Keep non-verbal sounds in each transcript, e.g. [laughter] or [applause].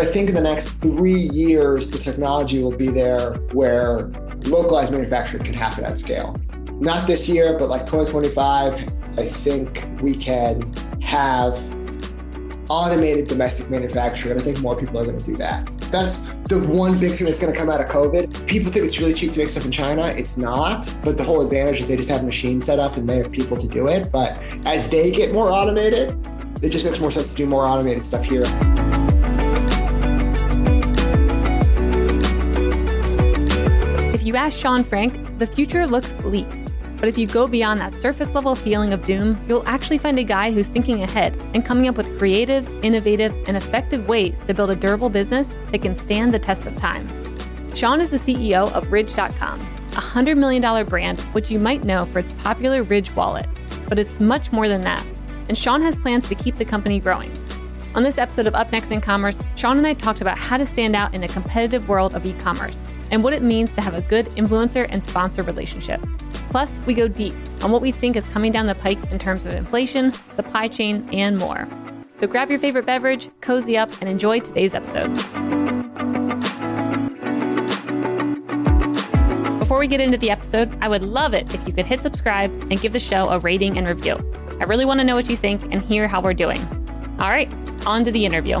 I think in the next three years, the technology will be there where localized manufacturing can happen at scale. Not this year, but like 2025, I think we can have automated domestic manufacturing. And I think more people are going to do that. That's the one big thing that's going to come out of COVID. People think it's really cheap to make stuff in China. It's not. But the whole advantage is they just have machines set up and they have people to do it. But as they get more automated, it just makes more sense to do more automated stuff here. You ask Sean Frank, the future looks bleak. But if you go beyond that surface level feeling of doom, you'll actually find a guy who's thinking ahead and coming up with creative, innovative, and effective ways to build a durable business that can stand the test of time. Sean is the CEO of Ridge.com, a $100 million brand which you might know for its popular Ridge wallet. But it's much more than that. And Sean has plans to keep the company growing. On this episode of Up Next in Commerce, Sean and I talked about how to stand out in a competitive world of e commerce and what it means to have a good influencer and sponsor relationship. Plus, we go deep on what we think is coming down the pike in terms of inflation, supply chain, and more. So grab your favorite beverage, cozy up, and enjoy today's episode. Before we get into the episode, I would love it if you could hit subscribe and give the show a rating and review. I really want to know what you think and hear how we're doing. All right, on to the interview.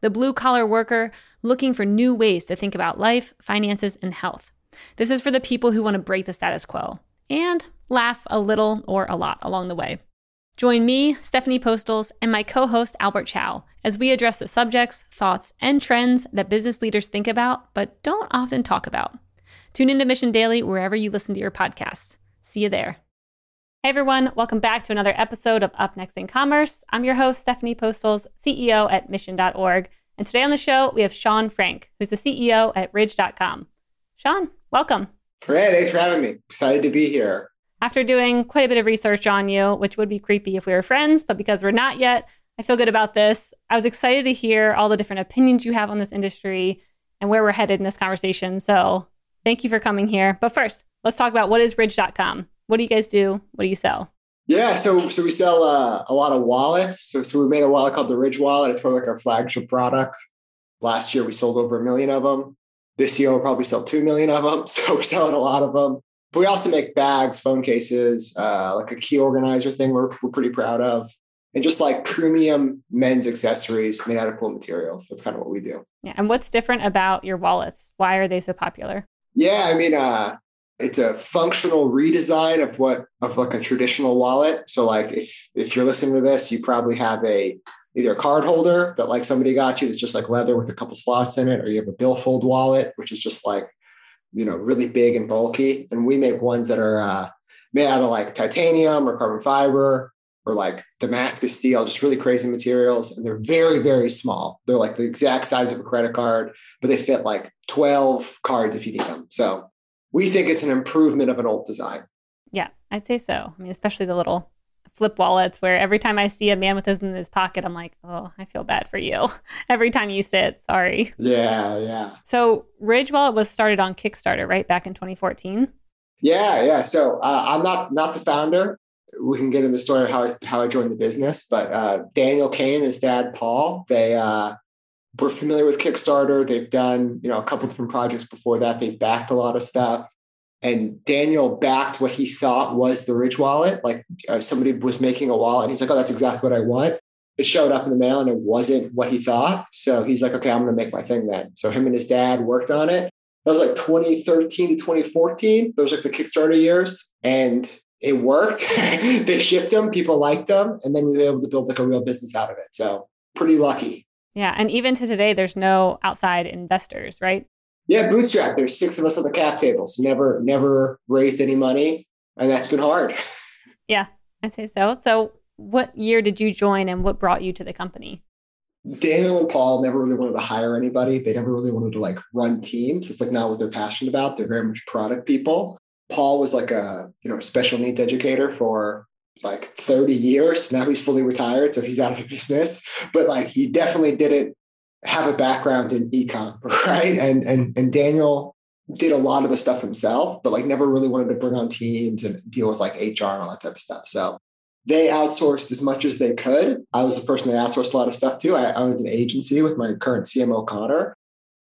the blue collar worker looking for new ways to think about life, finances, and health. This is for the people who want to break the status quo and laugh a little or a lot along the way. Join me, Stephanie Postles, and my co host, Albert Chow, as we address the subjects, thoughts, and trends that business leaders think about but don't often talk about. Tune into Mission Daily wherever you listen to your podcasts. See you there. Hey everyone, welcome back to another episode of Up Next in Commerce. I'm your host, Stephanie Postles, CEO at mission.org. And today on the show, we have Sean Frank, who's the CEO at Ridge.com. Sean, welcome. Hey, thanks for having me. Excited to be here. After doing quite a bit of research on you, which would be creepy if we were friends, but because we're not yet, I feel good about this. I was excited to hear all the different opinions you have on this industry and where we're headed in this conversation. So thank you for coming here. But first, let's talk about what is Ridge.com. What do you guys do? What do you sell? Yeah, so so we sell uh, a lot of wallets. So so we made a wallet called the Ridge Wallet. It's probably like our flagship product. Last year we sold over a million of them. This year we'll probably sell two million of them. [laughs] So we're selling a lot of them. But we also make bags, phone cases, uh, like a key organizer thing we're, we're pretty proud of, and just like premium men's accessories made out of cool materials. That's kind of what we do. Yeah. And what's different about your wallets? Why are they so popular? Yeah, I mean, uh, it's a functional redesign of what of like a traditional wallet. So like if if you're listening to this, you probably have a either a card holder that like somebody got you that's just like leather with a couple slots in it, or you have a billfold wallet, which is just like, you know, really big and bulky. And we make ones that are uh, made out of like titanium or carbon fiber or like Damascus steel, just really crazy materials. And they're very, very small. They're like the exact size of a credit card, but they fit like 12 cards if you need them. So we think it's an improvement of an old design. Yeah, I'd say so. I mean, especially the little flip wallets where every time I see a man with those in his pocket, I'm like, oh, I feel bad for you. [laughs] every time you sit, sorry. Yeah, yeah. So Ridge Wallet was started on Kickstarter, right? Back in 2014. Yeah, yeah. So uh, I'm not not the founder. We can get into the story of how I, how I joined the business, but uh, Daniel Kane and his dad Paul, they uh, we're familiar with Kickstarter. They've done, you know, a couple different projects before that. They backed a lot of stuff. And Daniel backed what he thought was the Ridge wallet. Like uh, somebody was making a wallet. He's like, oh, that's exactly what I want. It showed up in the mail and it wasn't what he thought. So he's like, okay, I'm going to make my thing then. So him and his dad worked on it. That was like 2013 to 2014. Those like the Kickstarter years. And it worked. [laughs] they shipped them. People liked them. And then we were able to build like a real business out of it. So pretty lucky. Yeah. And even to today, there's no outside investors, right? Yeah, bootstrap. There's six of us on the cap tables. Never, never raised any money. And that's been hard. [laughs] yeah, I'd say so. So what year did you join and what brought you to the company? Daniel and Paul never really wanted to hire anybody. They never really wanted to like run teams. It's like not what they're passionate about. They're very much product people. Paul was like a, you know, special needs educator for like 30 years. Now he's fully retired, so he's out of the business. But like he definitely didn't have a background in econ, [laughs] right? And and and Daniel did a lot of the stuff himself, but like never really wanted to bring on teams and deal with like HR and all that type of stuff. So they outsourced as much as they could. I was the person that outsourced a lot of stuff too. I owned an agency with my current CMO Connor,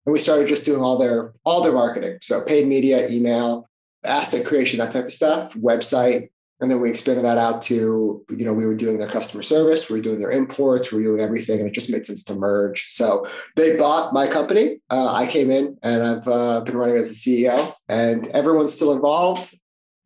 and we started just doing all their all their marketing. So paid media, email, asset creation, that type of stuff, website, and then we expanded that out to, you know, we were doing their customer service, we were doing their imports, we were doing everything, and it just made sense to merge. So they bought my company. Uh, I came in and I've uh, been running as the CEO, and everyone's still involved.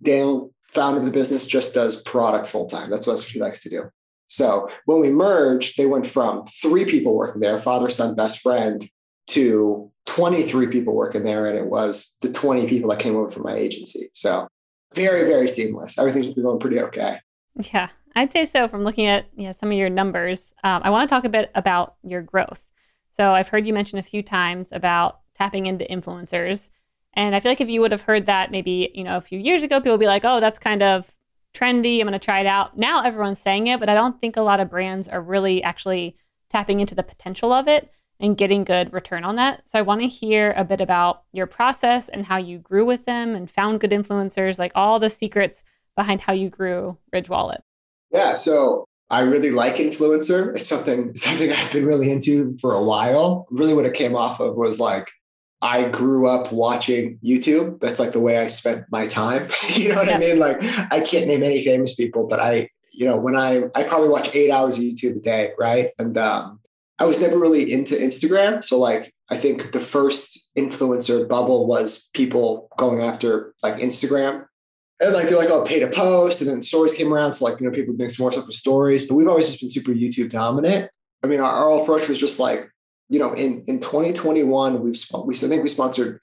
Daniel, founder of the business, just does product full time. That's what he likes to do. So when we merged, they went from three people working there, father, son, best friend, to 23 people working there. And it was the 20 people that came over from my agency. So very, very seamless. Everything's been going pretty okay. Yeah, I'd say so from looking at yeah, some of your numbers. Um, I want to talk a bit about your growth. So I've heard you mention a few times about tapping into influencers. And I feel like if you would have heard that maybe, you know, a few years ago, people would be like, oh, that's kind of trendy. I'm going to try it out. Now everyone's saying it, but I don't think a lot of brands are really actually tapping into the potential of it and getting good return on that. So I want to hear a bit about your process and how you grew with them and found good influencers, like all the secrets behind how you grew Ridge Wallet. Yeah, so I really like influencer. It's something [laughs] something I've been really into for a while. Really what it came off of was like I grew up watching YouTube. That's like the way I spent my time. [laughs] you know what yeah. I mean? Like I can't name any famous people, but I, you know, when I I probably watch 8 hours of YouTube a day, right? And um I was never really into Instagram. So like I think the first influencer bubble was people going after like Instagram. And like they're like, oh, pay to post. And then stories came around. So like, you know, people doing some more stuff with stories. But we've always just been super YouTube dominant. I mean, our, our approach was just like, you know, in in 2021, we've we I think we sponsored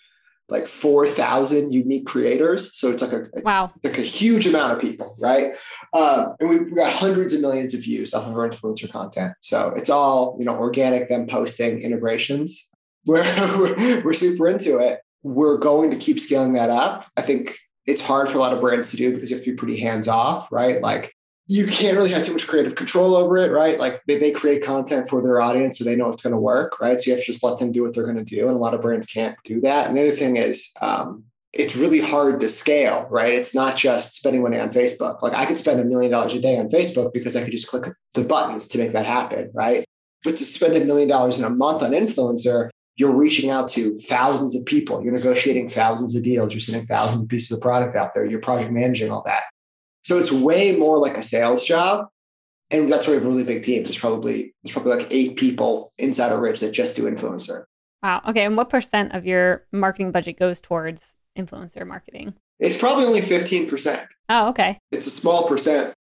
like 4,000 unique creators. So it's like a, wow. like a huge amount of people, right? Um, and we've got hundreds of millions of views off of our influencer content. So it's all, you know, organic, them posting integrations. We're, [laughs] we're, we're super into it. We're going to keep scaling that up. I think it's hard for a lot of brands to do because you have to be pretty hands off, right? Like you can't really have too much creative control over it, right? Like they, they create content for their audience, so they know it's going to work, right? So you have to just let them do what they're going to do, and a lot of brands can't do that. And the other thing is, um, it's really hard to scale, right? It's not just spending money on Facebook. Like I could spend a million dollars a day on Facebook because I could just click the buttons to make that happen, right? But to spend a million dollars in a month on influencer, you're reaching out to thousands of people. You're negotiating thousands of deals. You're sending thousands of pieces of product out there. You're project managing all that. So it's way more like a sales job. And that's why we have a really big team. There's probably there's probably like eight people inside of Ridge that just do influencer. Wow. Okay. And what percent of your marketing budget goes towards influencer marketing? It's probably only 15%. Oh, okay. It's a small percent,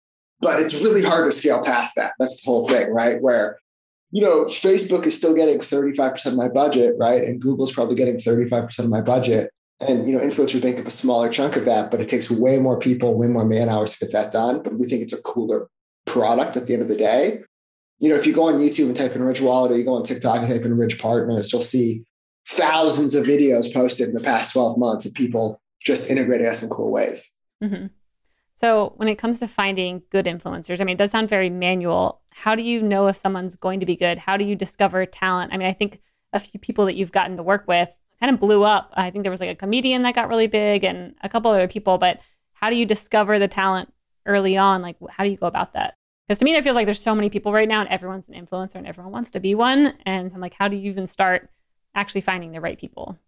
but it's really hard to scale past that. That's the whole thing, right? Where, you know, Facebook is still getting 35% of my budget, right? And Google's probably getting 35% of my budget and you know influencers make up a smaller chunk of that but it takes way more people way more man hours to get that done. But we think it's a cooler product at the end of the day. You know if you go on youtube and type in ridge wallet or you go on tiktok and type in ridge partners you'll see thousands of videos posted in the past 12 months of people just integrating us in cool ways. Mm-hmm. so when it comes to finding good influencers i mean it does sound very manual. How do you know if someone's going to be good? How do you discover talent? I mean i think a few people that you've gotten to work with kind of blew up. I think there was like a comedian that got really big and a couple other people. But how do you discover the talent early on? Like, how do you go about that? Because to me, it feels like there's so many people right now, and everyone's an influencer, and everyone wants to be one. And I'm like, how do you even start actually finding the right people?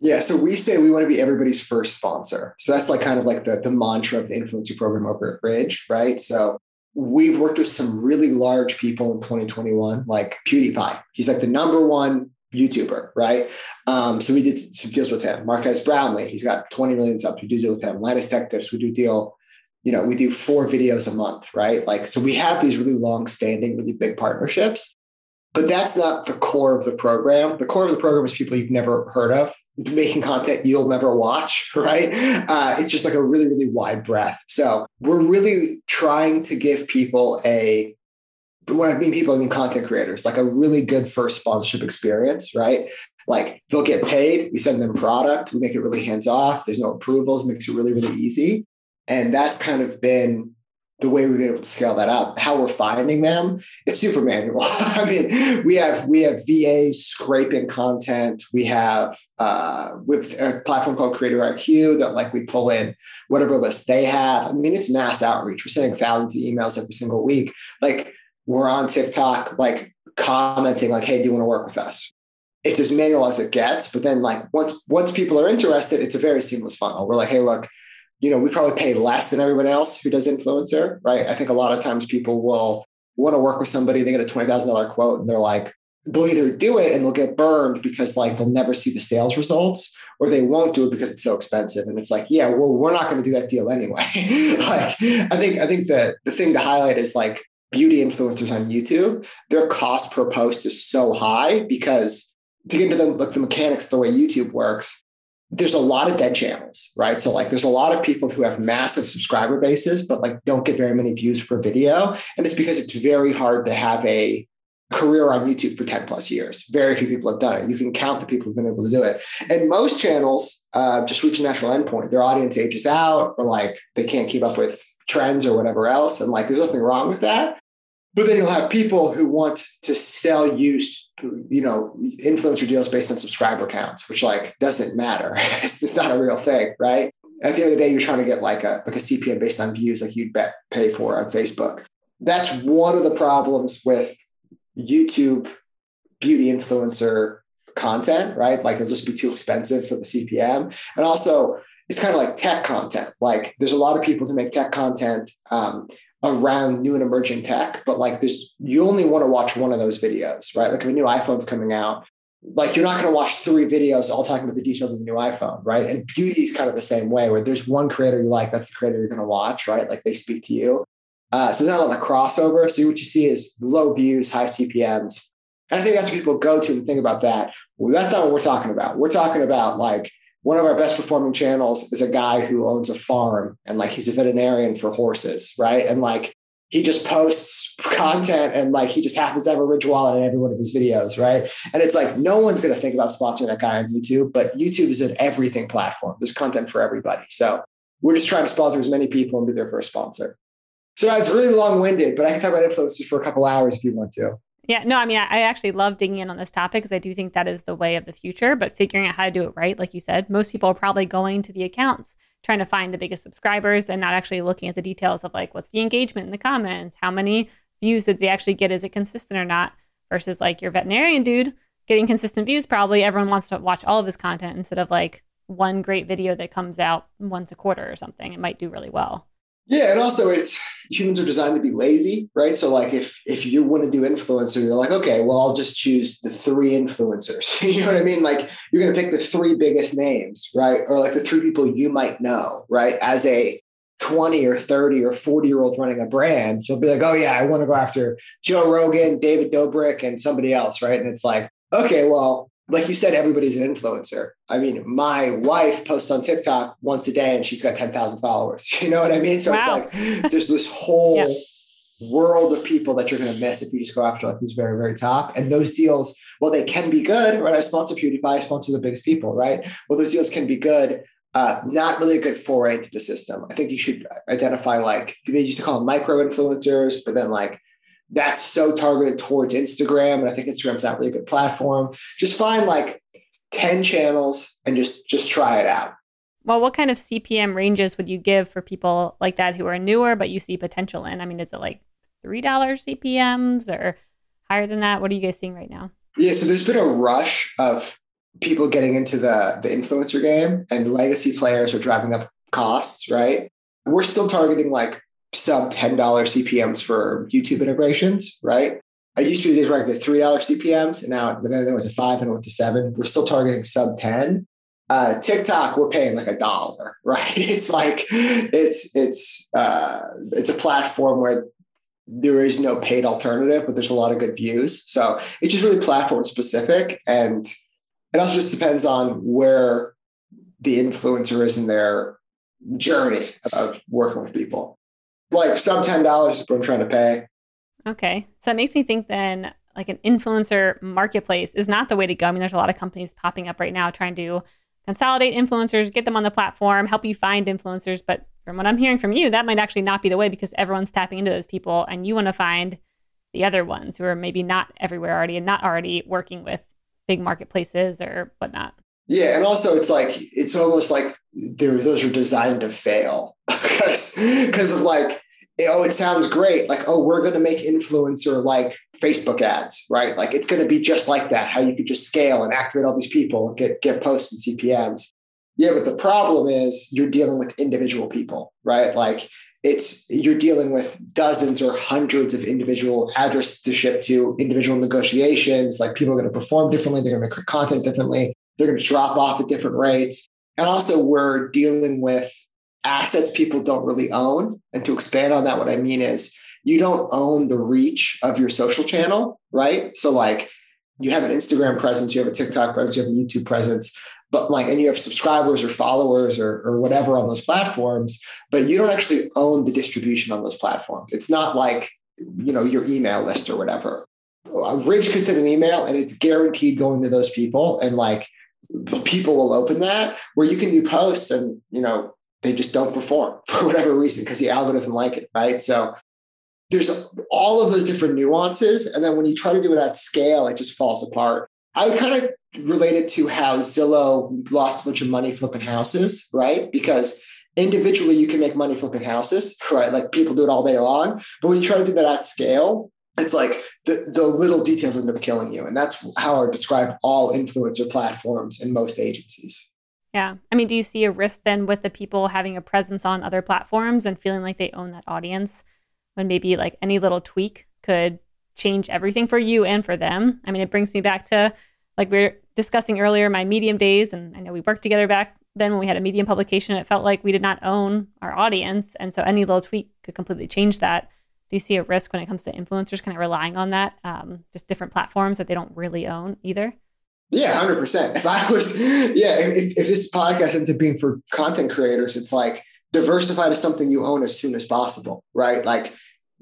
Yeah, so we say we want to be everybody's first sponsor. So that's like kind of like the, the mantra of the influencer program over at Ridge, right? So we've worked with some really large people in 2021, like PewDiePie. He's like the number one YouTuber, right? Um, so we did some deals with him. Marques Brownlee, he's got 20 million subs. We do deal with him. Linus Tech Tips, we do deal, you know, we do four videos a month, right? Like, so we have these really long standing, really big partnerships. but that's not the core of the program. The core of the program is people you've never heard of making content you'll never watch, [laughs] right? Uh, it's just like a really, really wide breadth. So we're really trying to give people a when I mean people, I mean content creators, like a really good first sponsorship experience, right? Like they'll get paid, we send them product, we make it really hands off. There's no approvals, makes it really, really easy. And that's kind of been the way we've been able to scale that up, how we're finding them, it's super manual. [laughs] I mean, we have we have VAs scraping content. We have uh, with a platform called Creator IQ that like we pull in whatever list they have. I mean, it's mass outreach. We're sending thousands of emails every single week. Like we're on TikTok, like commenting, like, "Hey, do you want to work with us?" It's as manual as it gets. But then, like once once people are interested, it's a very seamless funnel. We're like, "Hey, look." you know, we probably pay less than everyone else who does influencer, right? I think a lot of times people will want to work with somebody, they get a $20,000 quote and they're like, they'll either do it and they'll get burned because like they'll never see the sales results or they won't do it because it's so expensive. And it's like, yeah, well, we're not going to do that deal anyway. [laughs] like, I think, I think that the thing to highlight is like beauty influencers on YouTube, their cost per post is so high because to get into the, like the mechanics the way YouTube works, there's a lot of dead channels, right? So like there's a lot of people who have massive subscriber bases, but like don't get very many views per video. And it's because it's very hard to have a career on YouTube for 10 plus years. Very few people have done it. You can count the people who've been able to do it. And most channels uh, just reach a natural endpoint. Their audience ages out or like they can't keep up with trends or whatever else. And like there's nothing wrong with that. But then you'll have people who want to sell used you know, influencer deals based on subscriber counts, which like doesn't matter. [laughs] it's, it's not a real thing, right? At the end of the day, you're trying to get like a like a CPM based on views, like you'd bet pay for on Facebook. That's one of the problems with YouTube beauty influencer content, right? Like it'll just be too expensive for the CPM. And also, it's kind of like tech content. Like there's a lot of people who make tech content um, around new and emerging tech, but like this, you only want to watch one of those videos, right? Like if a new iPhone's coming out, like you're not going to watch three videos all talking about the details of the new iPhone, right? And beauty is kind of the same way, where there's one creator you like, that's the creator you're going to watch, right? Like they speak to you. Uh, so there's not a lot of crossover. So what you see is low views, high CPMs. And I think that's what people go to and think about that. Well, that's not what we're talking about. We're talking about like one of our best performing channels is a guy who owns a farm and like he's a veterinarian for horses, right? And like he just posts [laughs] content and like he just happens to have a Ridge wallet in every one of his videos, right? And it's like no one's to think about sponsoring that guy on YouTube, but YouTube is an everything platform. There's content for everybody. So we're just trying to sponsor as many people and be their first sponsor. So it's really long winded, but I can talk about influencers for a couple hours if you want to. Yeah, no, I mean, I, actually love digging in on this topic because I do think that is the way of the future. But figuring out how to do it right, like you said, most people are probably going to the accounts trying to find the biggest subscribers and not actually looking at the details of like what's the engagement in the comments, how many views did they actually get, is it consistent or not? Versus like your veterinarian dude getting consistent views. Probably everyone wants to watch all of his content instead of like one great video that comes out once a quarter or something. It might do really well. Yeah, and also it's humans are designed to be lazy, right? So like if if you want to do influencer, you're like, okay, well, I'll just choose the three influencers. [laughs] you know what I mean? Like you're gonna pick the three biggest names, right? Or like the three people you might know, right? As a 20 or 30 or 40 year old running a brand, you'll be like, oh yeah, I want to go after Joe Rogan, David Dobrik, and somebody else, right? And it's like, okay, well, like you said, everybody's an influencer. I mean, my wife posts on TikTok once a day and she's got 10,000 followers. [laughs] You know what I mean? So wow. it's like there's this whole yep. world of people that you're going to miss if you just go after like these very, very top. And those deals, well, they can be good, right? I sponsor PewDiePie, I sponsor the biggest people, right? Well, those deals can be good. Uh, not really a good foray into the system. I think you should identify like they used to call them micro influencers, but then like that's so targeted towards Instagram. And I think Instagram's not really a good platform. Just find like 10 channels and just just try it out. Well, what kind of CPM ranges would you give for people like that who are newer but you see potential in? I mean, is it like $3 CPMs or higher than that? What are you guys seeing right now? Yeah, so there's been a rush of people getting into the the influencer game and legacy players are driving up costs, right? We're still targeting like sub $10 CPMs for YouTube integrations, right? I used to be days where I get $3 CPMs and now then it went to five and it went to seven. We're still targeting sub 10. Uh, TikTok, we're paying like a dollar, [laughs] right? It's like it's it's uh, it's a platform where there is no paid alternative, but there's a lot of good views. So it's just really platform specific. And it also just depends on where the influencer is in their journey of working with people. Like sub $10 is what I'm trying to pay. Okay. So that makes me think then like an influencer marketplace is not the way to go. I mean, there's a lot of companies popping up right now trying to consolidate influencers, get them on the platform, help you find influencers. But from what I'm hearing from you, that might actually not be the way because everyone's tapping into those people and you want to find the other ones who are maybe not everywhere already and not already working with big marketplaces or whatnot. Yeah, and also it's like it's almost like there those are designed to fail [laughs] because because of like oh it sounds great like oh we're going to make influencer like Facebook ads right like it's going to be just like that how you could just scale and activate all these people and get get posts and CPMS. Yeah, but the problem is you're dealing with individual people, right? Like it's you're dealing with dozens or hundreds of individual addresses to ship to individual negotiations like people are going to perform differently they're going to make content differently they're going to drop off at different rates. And also we're dealing with assets people don't really own. And to expand on that what i mean is you don't own the reach of your social channel right? So like you have an instagram presence you have a tiktok presence you have a youtube presence but like and you have subscribers or followers or, or whatever on those platforms but you don't actually own the distribution on those platforms. It's not like you know your email list or whatever. A Ridge could send an email and it's guaranteed going to those people. And like people will open that where you can do posts and you know they just don't perform [laughs] for whatever reason because the algorithm like it right? So there's all of those different nuances and then when you try to do it at scale it just falls apart. I would kind of relate it to how zillow lost a bunch of money flipping houses right? Because individually you can make money flipping houses [laughs] right? Like people do it all day long. But when you try to do that at scale it's like the, the little details end up killing you. And that's how I describe all influencer platforms in most agencies. Yeah. I mean, do you see a risk then with the people having a presence on other platforms and feeling like they own that audience when maybe like any little tweak could change everything for you and for them? I mean, it brings me back to like we are discussing earlier my medium days. And I know we worked together back then when we had a medium publication. It felt like we did not own our audience. And so any little tweak could completely change that do you see a risk when it comes to influencers kind of relying on that um, just different platforms that they don't really own either? Yeah 100% if i was yeah if, if this podcast ends up being for content creators it's like diversify to something you own as soon as possible right? Like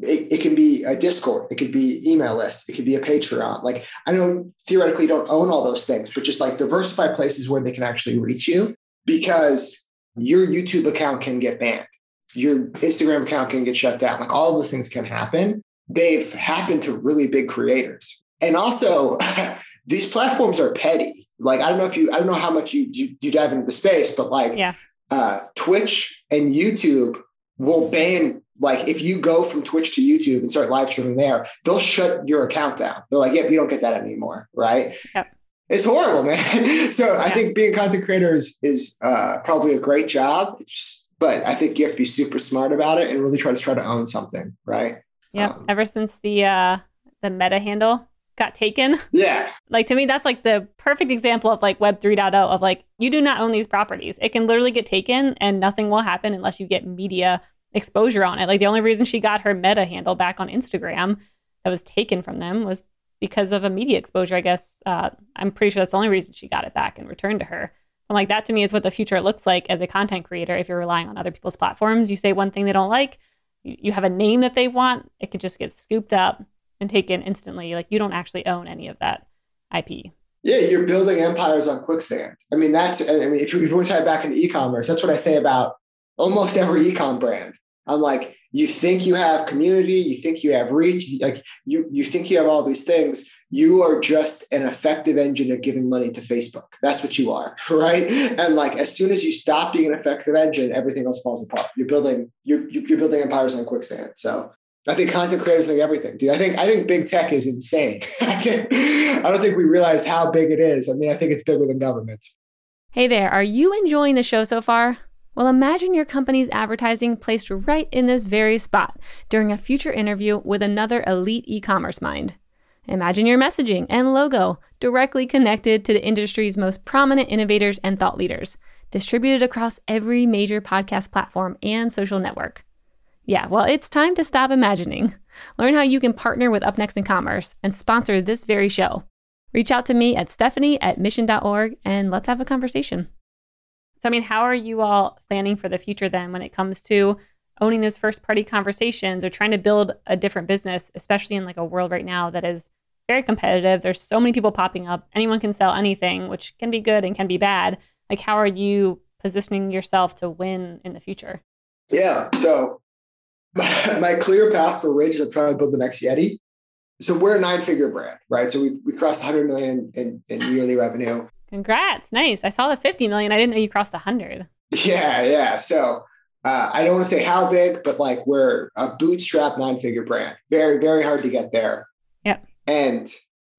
it, it can be a discord it could be email list it could be a patreon. Like i know theoretically don't own all those things but just like diversify places where they can actually reach you because your youtube account can get banned your Instagram account can get shut down. Like all those things can happen. They've happened to really big creators. And also, [laughs] these platforms are petty. Like I don't know if you, I don't know how much you you, you dive into the space, but like yeah. uh, Twitch and YouTube will ban. Like if you go from Twitch to YouTube and start live streaming there, they'll shut your account down. They're like, "Yep, you don't get that anymore." Right? Yep. It's horrible, man. [laughs] so yeah. I think being a content creator is, is uh, probably a great job. It's but I think you have to be super smart about it and really try to try to own something, right? Yeah. Um, Ever since the uh the meta handle got taken. Yeah. [laughs] Like to me, that's like the perfect example of like Web 3.0 of like, you do not own these properties. It can literally get taken and nothing will happen unless you get media exposure on it. Like the only reason she got her meta handle back on Instagram that was taken from them was because of a media exposure, I guess. Uh, I'm pretty sure that's the only reason she got it back and returned to her. I'm like, that to me is what the future looks like as a content creator. If you're relying on other people's platforms, you say one thing they don't like, you have a name that they want, it could just get scooped up and taken instantly. Like you don't actually own any of that IP. Yeah, you're building empires on quicksand. I mean, that's, I mean, if you, want to tie back into e-commerce, that's what I say about almost every e-com brand. I'm like, you think you have community, you think you have reach, like you you think you have all these things. You are just an effective engine of giving money to Facebook. That's what you are, [laughs] right? And like as soon as you stop being an effective engine, everything else falls apart. You're building you're you're building empires on quicksand. So I think content creators think everything, dude. I think I think big tech is insane. [laughs] I don't think we realize how big it is. I mean, I think it's bigger than governments. Hey there, are you enjoying the show so far? Well, imagine your company's advertising placed right in this very spot during a future interview with another elite e commerce mind. Imagine your messaging and logo directly connected to the industry's most prominent innovators and thought leaders, distributed across every major podcast platform and social network. Yeah, well, it's time to stop imagining. Learn how you can partner with UpNext in Commerce and sponsor this very show. Reach out to me at stephanie at mission.org and let's have a conversation. So, I mean, how are you all planning for the future then when it comes to owning those first party conversations or trying to build a different business, especially in like a world right now that is very competitive? There's so many people popping up. Anyone can sell anything, which can be good and can be bad. Like, how are you positioning yourself to win in the future? Yeah. So, [laughs] my, my clear path for Ridge is I'm trying to build the next Yeti. So we're a nine figure brand, right? So we, we crossed 100 million in, in yearly revenue. Congrats. Nice. I saw the 50 million. I didn't know you crossed 100. Yeah. Yeah. So uh, I don't want to say how big, but like we're a bootstrap nine figure brand. Very, very hard to get there. Yep. And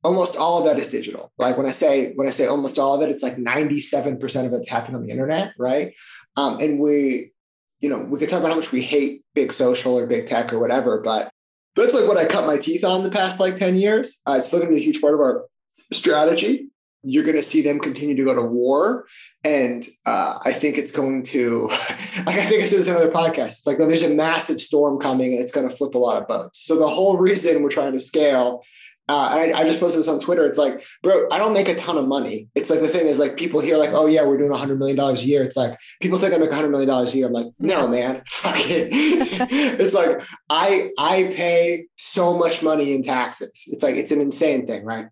almost all of that is digital. Like when I say, when I say almost all of it, it's like 97% of it's happening on the internet. Right. Um, and we, you know, we could talk about how much we hate big social or big tech or whatever, but that's like what I cut my teeth on the past like 10 years. Uh, it's still going to be a huge part of our strategy. You're going to see them continue to go to war. And uh, I think it's going to, [laughs] like, I think I said this in another podcast. It's like, there's a massive storm coming and it's going to flip a lot of boats. So the whole reason we're trying to scale uh, I, I, just posted this on Twitter. It's like, bro, I don't make a ton of money. It's like the thing is like people hear like, oh yeah, we're doing a hundred million dollars a year. It's like people think I make a hundred million dollars a year. I'm like, no, man, [laughs] fuck it. [laughs] it's like I I pay so much money in taxes. It's like it's an insane thing, right?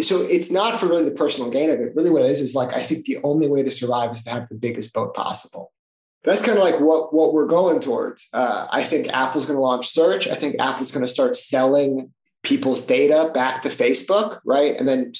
So it's not for really the personal gain of it. Really, what it is is like I think the only way to survive is to have the biggest boat possible that's kind of like what what we're going towards. Uh, I think Apple's going to launch search. I think Apple's going to start selling people's data back to Facebook, right? And then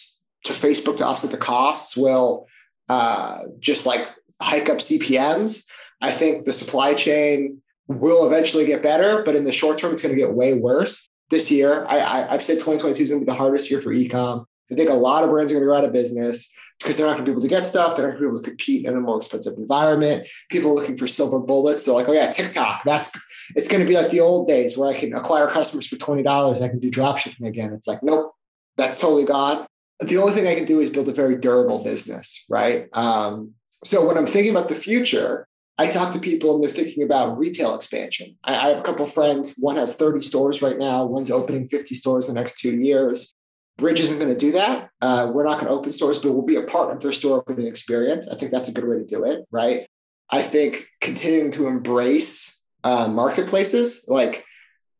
to Facebook to offset the costs will uh, just like hike up CPMs. I think the supply chain will eventually get better, but in the short term, it's going to get way worse. This year, I, I, have said 2022 is going to be the hardest year for ecom. I think a lot of brands are going to go out of business because they're not going to be able to get stuff. They're not going to be able to compete in a more expensive environment. People are looking for silver bullets. They're like, oh yeah, TikTok. That's it's going to be like the old days where I can acquire customers for twenty dollars. I can do drop shipping again. It's like, nope, that's totally gone. The only thing I can do is build a very durable business, right? Um, so when I'm thinking about the future, I talk to people and they're thinking about retail expansion. I, I have a couple friends. One has 30 stores right now. One's opening 50 stores in the next two years. Ridge isn't going to do that. Uh, we're not going to open stores, but we'll be a part of their store opening experience. I think that's a good way to do it, right? I think continuing to embrace uh, marketplaces, like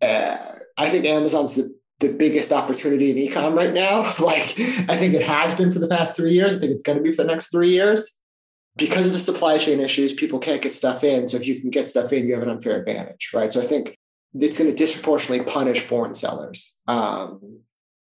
uh, I think Amazon's the, the biggest opportunity in ecom right now. [laughs] like I think it has been for the past three years. I think it's going to be for the next three years. Because of the supply chain issues, people can't get stuff in. So if you can get stuff in, you have an unfair advantage, right? So I think it's going to disproportionately punish foreign sellers. Um,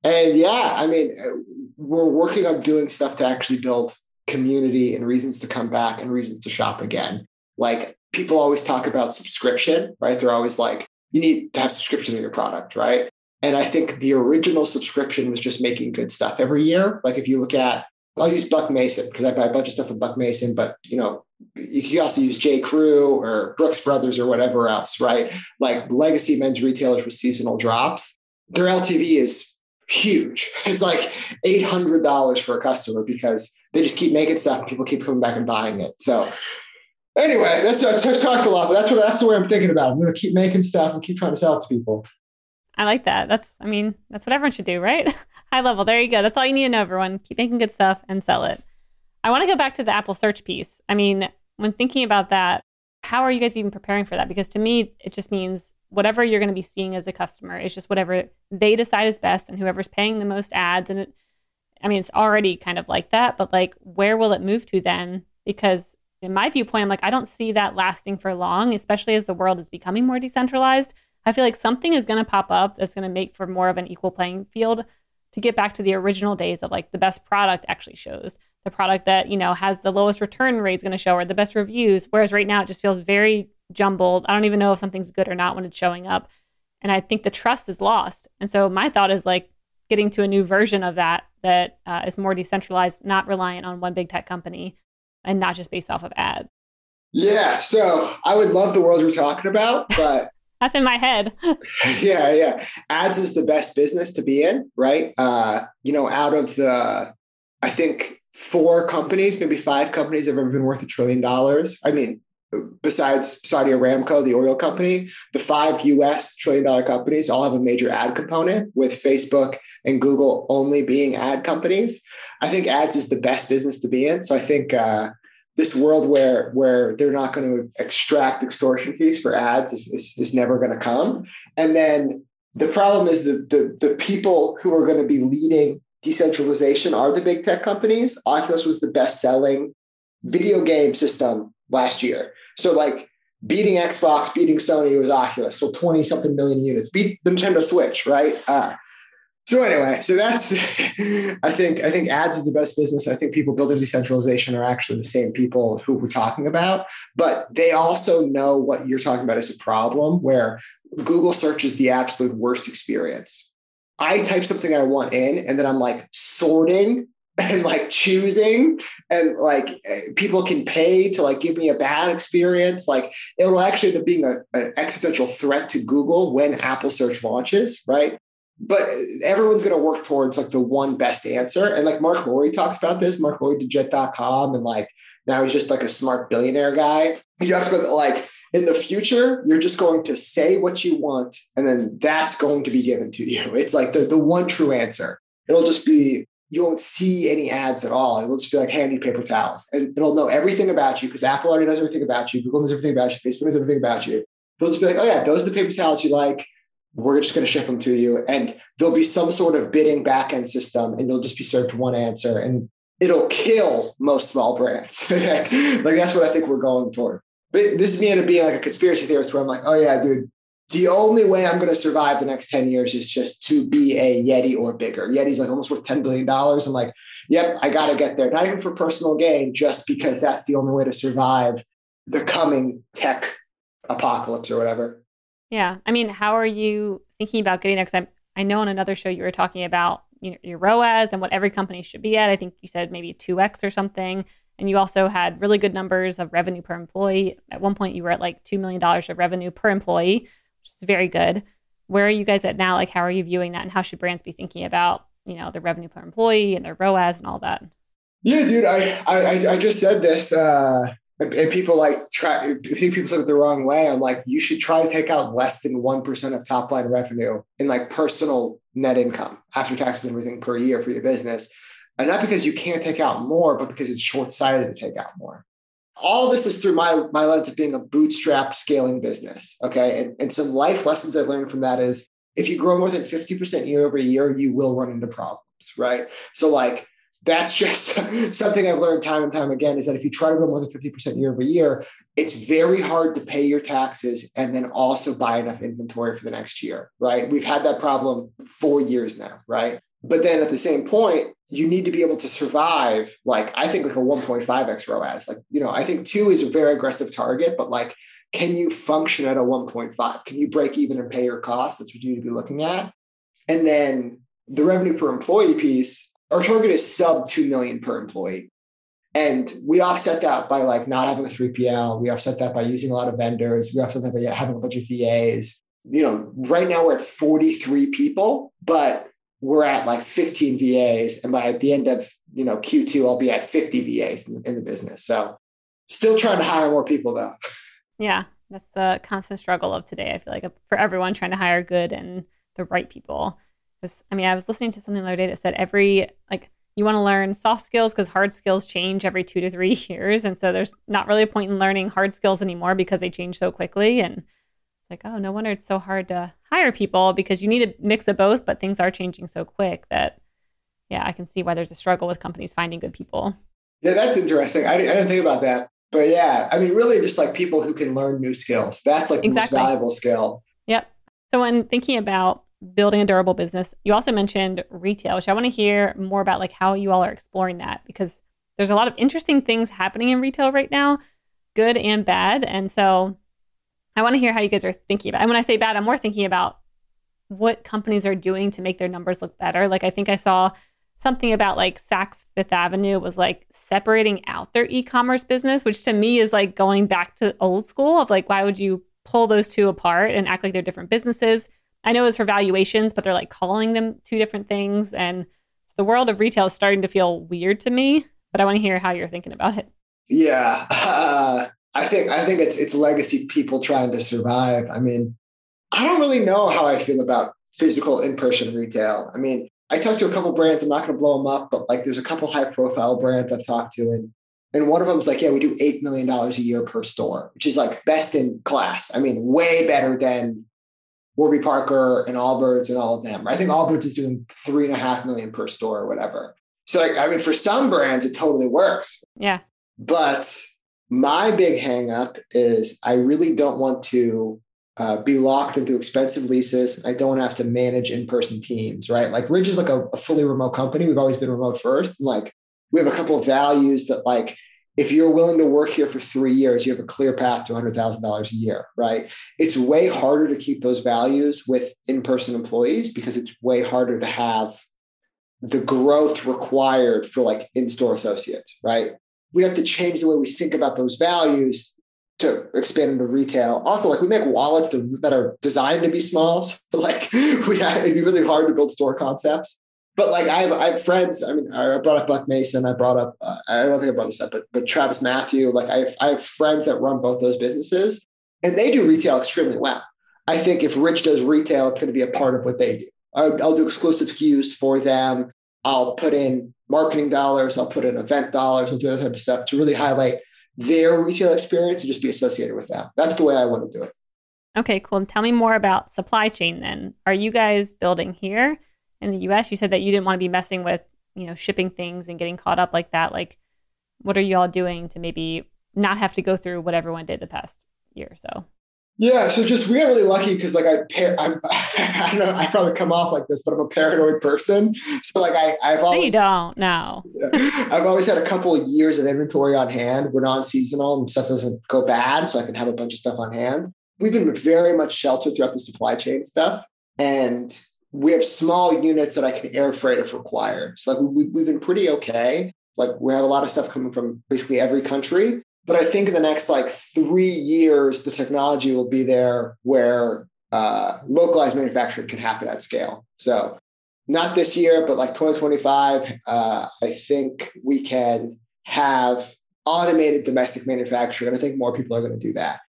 and yeah, I mean, uh, we're working on doing stuff to actually build community and reasons to come back and reasons to shop again. Like people always talk about subscription, right? They're always like, you need to have subscription in your product, right? And I think the original subscription was just making good stuff every year. Like if you look at, I'll use Buck Mason because I buy a bunch of stuff from Buck Mason, but you know, you can also use J. Crew or Brooks Brothers or whatever else, right? Like legacy men's retailers with seasonal drops. Their LTV is huge. [laughs] It's like $800 for a customer because they just keep making stuff and people keep coming back and buying it. So anyway, that's I talked a lot, but that's what that's the way I'm thinking about. It. I'm going to keep making stuff and keep trying to sell it to people. I like that. That's I mean, that's what everyone should do, right? [laughs] High level. There you go. That's all you need to know, everyone. Keep making good stuff and sell it. I want to go back to the Apple search piece. I mean, when thinking about that, how are you guys even preparing for that? Because to me, it just means whatever you're going to be seeing as a customer is just whatever they decide is best and whoever's paying the most ads. And it, I mean, it's already kind of like that, but like, where will it move to then? Because in my viewpoint, I'm like, I don't see that lasting for long, especially as the world is becoming more decentralized. I feel like something is going to pop up that's going to make for more of an equal playing field to get back to the original days of like the best product actually shows the product that you know has the lowest return rate is going to show or the best reviews whereas right now it just feels very jumbled. I don't even know if something's good or not when it's showing up. And i think the trust is lost. And so my thought is like getting to a new version of that that uh, is more decentralized not reliant on one big tech company and not just based off of ads. Yeah so i would love the world you're talking about [laughs] but that's in my head. [laughs] Yeah yeah. Ads is the best business to be in right? Uh you know out of the i think four companies, maybe five companies have ever been worth a trillion dollars. I mean, besides Saudi Aramco, the oil company, the five US trillion dollar companies all have a major ad component, with Facebook and Google only being ad companies. I think ads is the best business to be in. So I think uh, this world where where they're not going to extract extortion fees for ads is, is, is never going to come. And then the problem is that the, the people who are going to be leading decentralization are the big tech companies. Oculus was the best selling video game system last year. So like beating Xbox, beating Sony was Oculus. So 20 something million units. Beat the Nintendo Switch, right? Uh, so anyway, so that's [laughs] I think I think ads is the best business. I think people building decentralization are actually the same people who we're talking about, but they also know what you're talking about is a problem where Google search is the absolute worst experience. I type something I want in, and then I'm like sorting [laughs] and like choosing and like eh, people can pay to like give me a bad experience. Like it'll actually end up being a, an existential threat to google when apple search launches right? But eh, everyone's going to work towards like the one best answer. And like Marc Lore talks about this Marc Lore did jet.com and like now he's just like a smart billionaire guy. He talks about like in the future you're just going to say what you want and then that's going to be given to you [laughs] it's like the, the one true answer it'll just be you won't see any ads at all. It'll just be like handy paper towels. And it'll know everything about you because Apple already knows everything about you. Google knows everything about you. Facebook knows everything about you. They'll just be like, oh yeah, those are the paper towels you like. We're just going to ship them to you. And there'll be some sort of bidding backend system and you'll just be served one answer. And it'll kill most small brands. [laughs] like that's what I think we're going toward. But this is me into being like a conspiracy theorist where I'm like, oh yeah, dude, the only way I'm going to survive the next 10 years is just to be a Yeti or bigger. Yeti's like almost worth $10 billion. I'm like, yep, I got to get there. Not even for personal gain, just because that's the only way to survive the coming tech apocalypse or whatever. Yeah. I mean, how are you thinking about getting there? Because I know on another show you were talking about you know, your ROAS and what every company should be at. I think you said maybe 2x or something. And you also had really good numbers of revenue per employee. At one point, you were at like $2 million of revenue per employee which is very good. Where are you guys at now? Like, how are you viewing that, and how should brands be thinking about you know the revenue per employee and their ROAS and all that? Yeah, dude, I I I just said this. Uh, and, people like try. I think people said it the wrong way. I'm like, you should try to take out less than one percent of top line revenue in like personal net income after taxes and everything per year for your business, and not because you can't take out more, but because it's short sighted to take out more all this is through my my lens of being a bootstrap scaling business. Okay. And, and some life lessons I learned from that is if you grow more than 50% year over year, you will run into problems. Right. So like that's [laughs] just something I've learned time and time again is that if you try to grow more than 50% year over year, it's very hard to pay your taxes and then also buy enough inventory for the next year. Right. We've had that problem for years now. Right. But then at the same point, you need to be able to survive like i think like a 1.5x roas. Like you know i think two is a very aggressive target but like can you function at a 1.5 can you break even and pay your costs? That's what you need to be looking at. And then the revenue per employee piece our target is sub 2 million per employee. And we offset that by like not having a 3pl we offset that by using a lot of vendors. We offset that by having a bunch of vas you know right now we're at 43 people but we're at like 15 VAs, and by the end of you know Q2, I'll be at 50 VAs in, in the business. So, still trying to hire more people though. [laughs] Yeah, that's the constant struggle of today. I feel like for everyone trying to hire good and the right people. Because I mean, I was listening to something the other day that said every like you want to learn soft skills because hard skills change every two to three [laughs] years, and so there's not really a point in learning hard skills anymore because they change so quickly and it's like, oh, no wonder it's so hard to hire people because you need a mix of both, but things are changing so quick that, yeah, I can see why there's a struggle with companies finding good people. Yeah, that's interesting. I, I didn't think about that. But yeah, I mean, really just like people who can learn new skills. That's like exactly. the most valuable skill. Yep. So when thinking about building a durable business, you also mentioned retail, which I want to hear more about like how you all are exploring that because there's a lot of interesting things happening in retail right now, good and bad. And so I want to hear how you guys are thinking about. And when I say bad, I'm more thinking about what companies are doing to make their numbers look better. Like I think I saw something about like Saks Fifth Avenue was like separating out their e-commerce business, which to me is like going back to old school of like why would you pull those two apart and act like they're different businesses? I know it's for valuations, but they're like calling them two different things and the world of retail is starting to feel weird to me, but I want to hear how you're thinking about it. Yeah. [laughs] Uh, I think I think it's it's legacy people trying to survive. I mean, I don't really know how I feel about physical in-person retail. I mean, I talked to a couple brands. I'm not going to blow them up, but like there's a couple high-profile brands I've talked to, and and one of them is like, yeah, we do eight million dollars a year per store, which is like best in class. I mean, way better than Warby Parker and Allbirds and all of them. I think Allbirds is doing three and a half million per store or whatever. So like, I mean, for some brands, it totally works. Yeah. But my big hangup is I really don't want to uh, be locked into expensive leases. I don't have to manage in-person teams, right? Like Ridge is like a, a fully remote company. We've always been remote first. Like we have a couple of values that like if you're willing to work here for three years, you have a clear path to $100,000 a year, right? It's way harder to keep those values with in person employees because it's way harder to have the growth required for like in store associates, right? We have to change the way we think about those values to expand into retail. Also, like we make wallets that are designed to be small. [laughs] So like we it'd be really hard to build store concepts. But like I have, I have friends. I mean, I brought up Buck Mason. I brought up. Uh, I don't think I brought this up, but but Travis Mathew. Like I have, I have friends that run both those businesses, and they do retail extremely well. I think if Ridge does retail, it's going to be a part of what they do. I'll, I'll do exclusive SKUs for them. I'll put in marketing dollars. I'll put in event dollars. I'll do that type of stuff to really highlight their retail experience and just be associated with that. That's the way I want to do it. Okay, cool. Tell me more about supply chain then. Are you guys building here in the US? You said that you didn't want to be messing with, you know, shipping things and getting caught up like that. Like what are you all doing to maybe not have to go through what everyone did the past year or so? Yeah, so just we got really lucky because like I, I'm, [laughs] I don't know, I probably come off like this, but I'm a paranoid person. So like I, I've always you don't know. I've always had a couple of years of inventory on hand. We're non-seasonal and stuff doesn't go bad, so I can have a bunch of stuff on hand. We've been very much sheltered throughout the supply chain stuff, and we have small units that I can air freight if required. So like we, we've been pretty okay. Like we have a lot of stuff coming from basically every country, but I think in the next like three years, the technology will be there where uh, localized manufacturing can happen at scale. So not this year, but like 2025, uh, I think we can have automated domestic manufacturing. And I think more people are going to do that.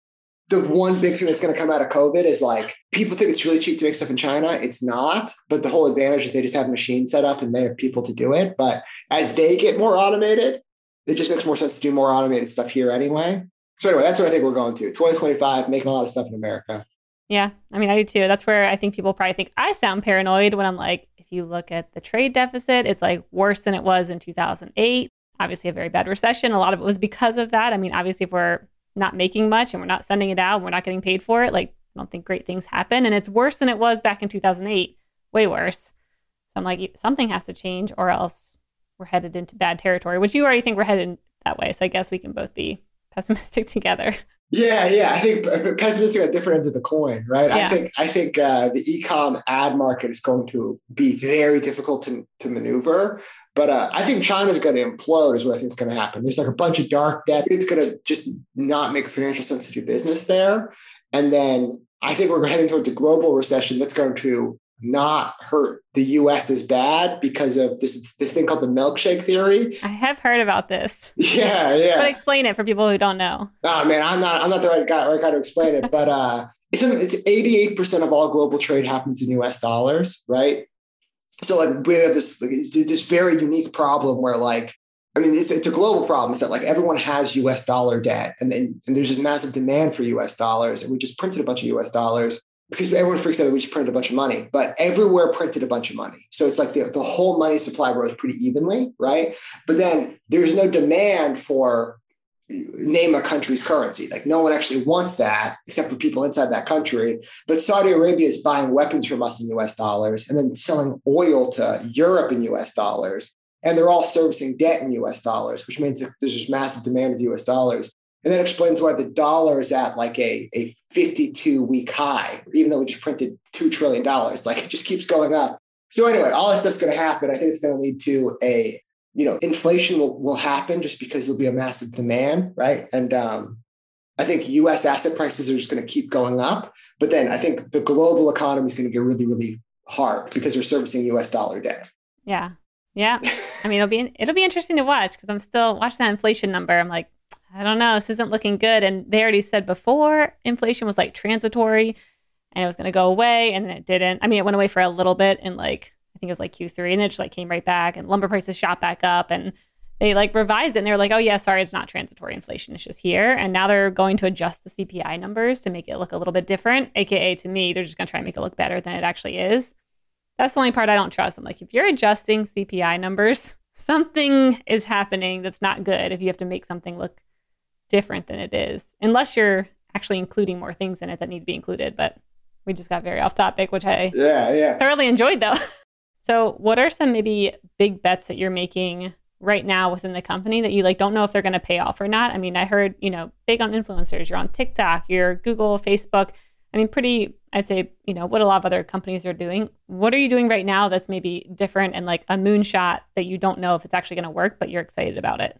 The one big thing that's going to come out of COVID is like people think it's really cheap to make stuff in China. It's not, but the whole advantage is they just have machines set up and they have people to do it. But as they get more automated, it just makes more sense to do more automated stuff here anyway. So anyway, that's what I think we're going to 2025, making a lot of stuff in America. Yeah, I mean, I do too. That's where I think people probably think I sound paranoid when I'm like, if you look at the trade deficit, it's like worse than it was in 2008. Obviously, a very bad recession. A lot of it was because of that. I mean, obviously, if we're not making much and we're not sending it out and we're not getting paid for it, like, I don't think great things happen. And it's worse than it was back in 2008, way worse. So I'm like, something has to change or else we're headed into bad territory, which you already think we're headed that way. So I guess we can both be [laughs] pessimistic together. Yeah, yeah. I think [laughs] pessimistic at different ends of the coin, right? Yeah. I think I think uh, the ecom ad market is going to be very difficult to, to maneuver. But uh, I think China's going to implode, is what I think is going to happen. There's like a bunch of dark debt. It's going to just not make financial sense to do business there. And then I think we're heading towards a global recession that's going to not hurt the US as bad because of this this thing called the milkshake theory. I have heard about this. Yeah, yeah. But explain it for people who don't know. Oh man, I'm not I'm not the right guy right guy to explain it, but uh it's it's 88% of all global trade happens in US dollars, right? So like we have this this very unique problem where like I mean, it's, it's a global problem. Is that like everyone has U.S. dollar debt, and then and there's this massive demand for U.S. dollars, and we just printed a bunch of U.S. dollars, because everyone freaks out that we just printed a bunch of money, but everywhere printed a bunch of money. So it's like the, the whole money supply grows pretty evenly, right? But then there's no demand for name a country's currency. Like no one actually wants that except for people inside that country. But Saudi Arabia is buying weapons from us in US dollars and then selling oil to Europe in US dollars. And they're all servicing debt in US dollars, which means there's this massive demand of US dollars. And that explains why the dollar is at like a, a 52 week high, even though we just printed $2 trillion. Like it just keeps going up. So anyway, all this stuff's going to happen. I think it's going to lead to a, you know, inflation will, will happen just because there'll be a massive demand, right? And um, I think US asset prices are just going to keep going up. But then I think the global economy is going to get really, really hard because they're servicing US dollar debt. Yeah. Yeah. I mean, it'll be it'll be interesting to watch because I'm still watching that inflation number. I'm like, I don't know, this isn't looking good. And they already said before inflation was like transitory and it was going to go away. And it didn't. I mean, it went away for a little bit in like, I think it was like Q3 and it just like came right back and lumber prices shot back up and they like revised it and they were like, oh, yeah, sorry, it's not transitory inflation. It's just here. And now they're going to adjust the CPI numbers to make it look a little bit different. AKA to me, they're just going to try and make it look better than it actually is. That's the only part I don't trust. I'm like, if you're adjusting CPI numbers, [laughs] something is happening that's not good if you have to make something look different than it is, unless you're actually including more things in it that need to be included. But we just got very off topic, which I yeah, yeah. thoroughly enjoyed though. [laughs] so what are some maybe big bets that you're making right now within the company that you like don't know if they're going to pay off or not? I mean, I heard, you know, big on influencers, you're on TikTok, you're Google, Facebook. I mean, pretty, I'd say, you know, what a lot of other companies are doing. What are you doing right now that's maybe different and like a moonshot that you don't know if it's actually going to work, but you're excited about it?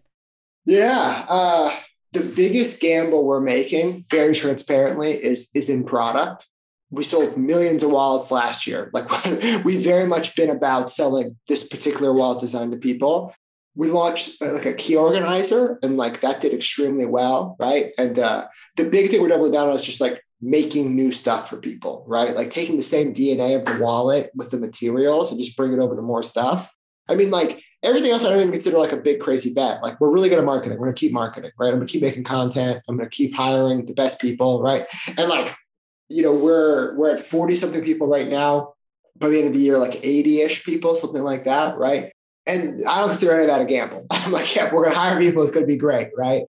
Yeah. Uh, the biggest gamble we're making, very transparently, is is in product. We sold millions of wallets last year. Like [laughs] we've very much been about selling this particular wallet design to people. We launched uh, like a key organizer, and like that did extremely well, right? And uh, the big thing we're doubling down on is just like making new stuff for people, right? Like taking the same DNA of the wallet with the materials and just bring it over to more stuff. I mean, like everything else I don't even consider like a big crazy bet. Like we're really good at marketing. We're gonna keep marketing, right? I'm gonna keep making content. I'm gonna keep hiring the best people, right? And like, you know, we're we're at 40 something people right now. By the end of the year, like 80-ish people, something like that, right? And I don't consider any of that a gamble. [laughs] I'm like, yeah, we're gonna hire people, it's gonna be great, right?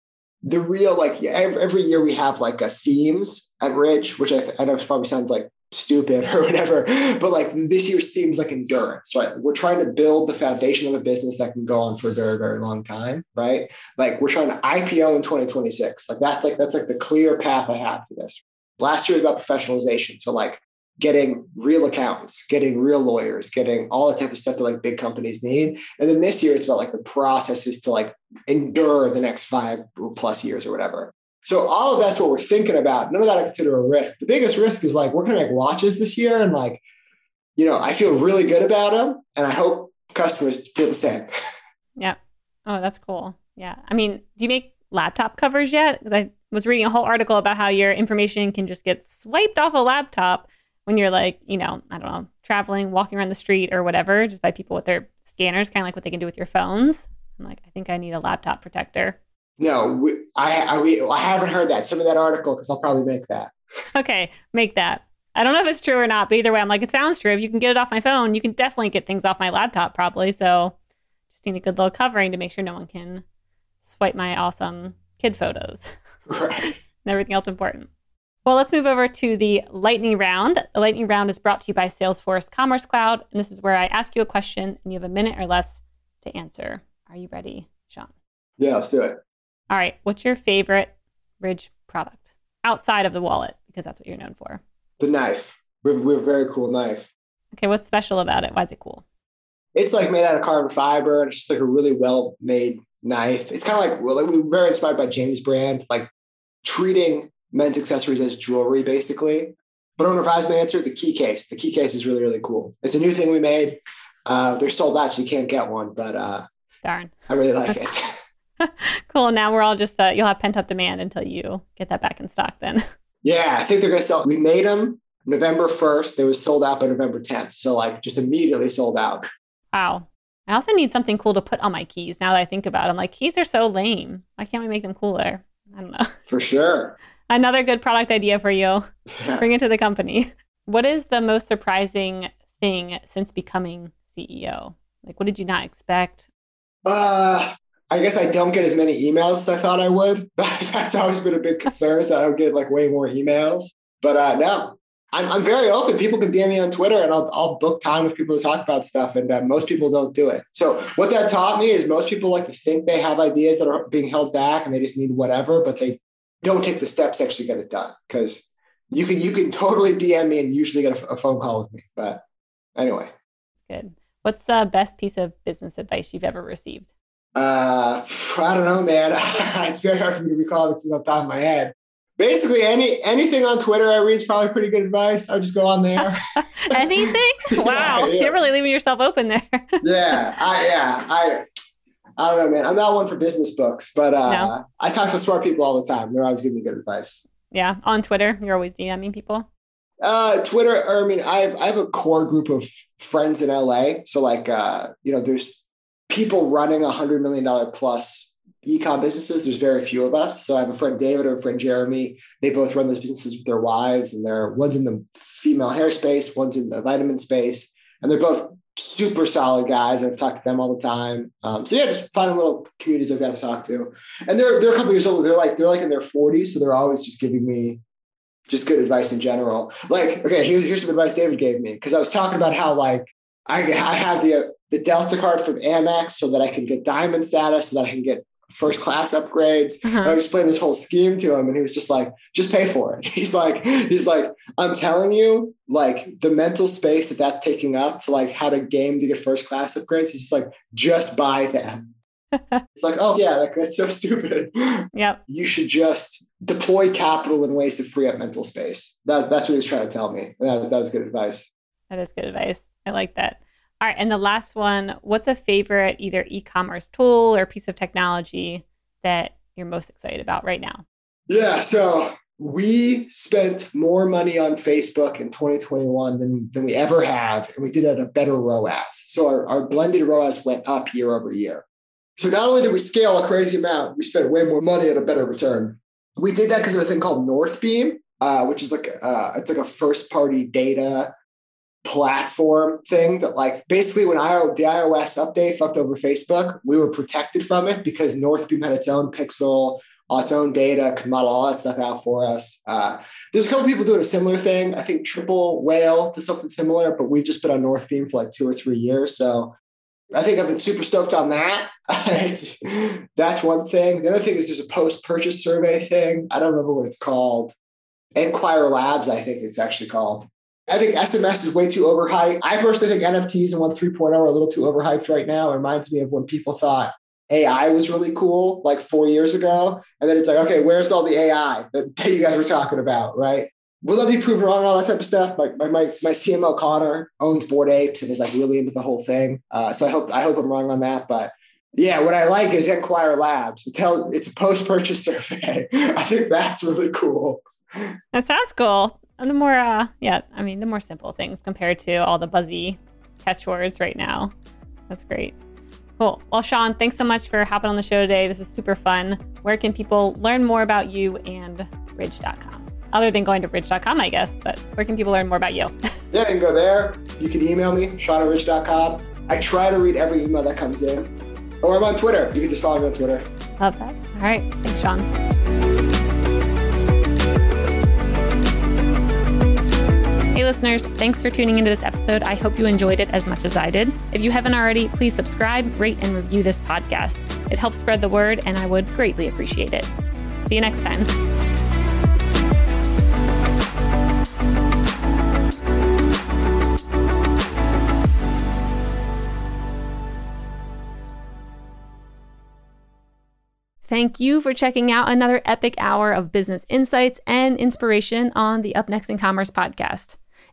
The real like every, year we have like a themes at Ridge, which I, th- I know probably sounds like stupid [laughs] or whatever. But like this year's theme is like endurance, right? We're trying to build the foundation of a business that can go on for a very, very long time, right? Like we're trying to IPO in 2026. Like that's like that's like the clear path I have for this. Last year was about professionalization. So like getting real accountants, getting real lawyers, getting all the type of stuff that like big companies need. And then this year it's about like the processes to like endure the next five plus years or whatever. So all of that's what we're thinking about. None of that I consider a risk. The biggest risk is like we're going to make watches this year, and like, you know, I feel really good about them, and I hope customers feel the same. [laughs] yeah. Oh, that's cool. Yeah. I mean, do you make laptop covers yet? Because I was reading a whole article about how your information can just get swiped off a laptop when you're like, you know, I don't know, traveling, walking around the street or whatever, just by people with their scanners, kind of like what they can do with your phones. I'm like, I think I need a laptop protector. No, we, I, I, I haven't heard that. Some of that article because I'll probably make that. Okay, make that. I don't know if it's true or not, but either way, I'm like, it sounds true. If you can get it off my phone, you can definitely get things off my laptop, probably. So just need a good little covering to make sure no one can swipe my awesome kid photos. Right. [laughs] and everything else important. Well, let's move over to the lightning round. The lightning round is brought to you by Salesforce Commerce Cloud. And this is where I ask you a question and you have a minute or less to answer. Are you ready, Sean? Yeah, let's do it. All right. What's your favorite Ridge product outside of the wallet? Because that's what you're known for. The knife. We're, we're a very cool knife. Okay. What's special about it? Why is it cool? It's like made out of carbon fiber. It's just like a really well made knife. It's kind of like, well, like we are very inspired by James Brand, like treating men's accessories as jewelry, basically. But on revised my answer, the key case. The key case is really, really cool. It's a new thing we made. Uh, they're sold out, so you can't get one, but uh, darn, I really like [laughs] it. [laughs] cool. Now we're all just, uh, you'll have pent up demand until you get that back in stock then. [laughs] Yeah, I think they're going to sell. We made them November 1st. They were sold out by November 10th. So, like, just immediately sold out. Wow. I also need something cool to put on my keys now that I think about it. I'm like, keys are so lame. Why can't we make them cooler? I don't know. For sure. [laughs] Another good product idea for you. Bring it to the company. What is the most surprising thing since becoming CEO? Like, what did you not expect? Uh, I guess I don't get as many emails as I thought I would. [laughs] That's always been a big concern. So I would get like way more emails. But uh, no, I'm, I'm very open. People can DM me on Twitter and I'll, I'll book time with people to talk about stuff. And uh, most people don't do it. So what that taught me is most people like to think they have ideas that are being held back and they just need whatever, but they don't take the steps to actually get it done. Because you can you can totally DM me and usually get a, a phone call with me. But anyway. Good. What's the best piece of business advice you've ever received? Uh, I don't know, man. [laughs] it's very hard for me to recall this off the top of my head. Basically, any anything on Twitter I read is probably pretty good advice. I'll just go on there. [laughs] [laughs] anything? Wow, yeah, yeah. you're really leaving yourself open there. yeah, I yeah I I don't know, man. I'm not one for business books, but uh, no. I talk to smart people all the time. They're always giving me good advice. Yeah, on Twitter, you're always DMing people. Uh, Twitter. Or, I mean, I have I have a core group of friends in LA. So like, uh, you know, there's people running a hundred million dollar plus ecom businesses. There's very few of us. So I have a friend David or a friend Jeremy. They both run those businesses with their wives, and they're one's in the female hair space, one's in the vitamin space, and they're both super solid guys. I've talked to them all the time. Um, so yeah, just finding little communities I've got to talk to. And they're they're a couple years old. They're like they're like in their 40s, so they're always just giving me just good advice in general. Like, okay, here's here's some advice David gave me because I was talking about how like I I have the the Delta card from Amex so that I can get diamond status, so that I can get first class upgrades. Uh-huh. I explained this whole scheme to him, and he was just like, "Just pay for it." [laughs] He's like, "He's like, I'm telling you, like the mental space that that's taking up to like how to game to get first class upgrades. He's just like, just buy them." [laughs] it's like, oh yeah, like, that's so stupid. Yep. You should just deploy capital in ways to free up mental space. That, that's what he was trying to tell me. That was, that was good advice. That is good advice. I like that. All right. And the last one what's a favorite either e commerce tool or piece of technology that you're most excited about right now? Yeah. So we spent more money on Facebook in 2021 than, than we ever have. And we did it at a better ROAS. So our, our blended ROAS went up year over year. So not only did we scale a crazy amount, we spent way more money at a better return. We did that because of a thing called Northbeam, uh, which is like uh, it's like a first party data platform thing that like basically when I, the iOS update fucked over Facebook, we were protected from it because Northbeam had its own pixel, its own data, could model all that stuff out for us. Uh, there's a couple people doing a similar thing. I think Triple Whale does something similar, but we've just been on Northbeam for like two or three years. So I think I've been super stoked on that. [laughs] That's one thing. The other thing is there's a post purchase survey thing. I don't remember what it's called. Enquire Labs, I think it's actually called. I think SMS is way too overhyped. I personally think NFTs and Web 3.0 are a little too overhyped right now. It reminds me of when people thought AI was really cool like four years ago. And then it's like, okay, where's all the AI that, that you guys were talking about, right? Will I be proven wrong and all that type of stuff? My, my, my, my CMO Connor owns Bored Apes and is like really into the whole thing. Uh, so I hope I hope I'm wrong on that. But yeah, what I like is Enquire Labs. It tell, it's a post purchase [laughs] survey. I think that's really cool. That sounds cool. And the more, uh, yeah, I mean, the more simple things compared to all the buzzy catchwords right now. That's great. Cool. Well, Sean, thanks so much for hopping on the show today. This was super fun. Where can people learn more about you and Ridge.com? Other than going to Ridge.com, I guess, but where can people learn more about you? [laughs] yeah, you can go there. You can email me, Sean at Ridge.com. I try to read every email that comes in. Or I'm on Twitter. You can just follow me on Twitter. Love that. All right. Thanks, Sean. Listeners, thanks for tuning into this episode. I hope you enjoyed it as much as I did. If you haven't already, please subscribe, rate, and review this podcast. It helps spread the word, and I would greatly appreciate it. See you next time. Thank you for checking out another epic hour of business insights and inspiration on the Up Next in Commerce podcast.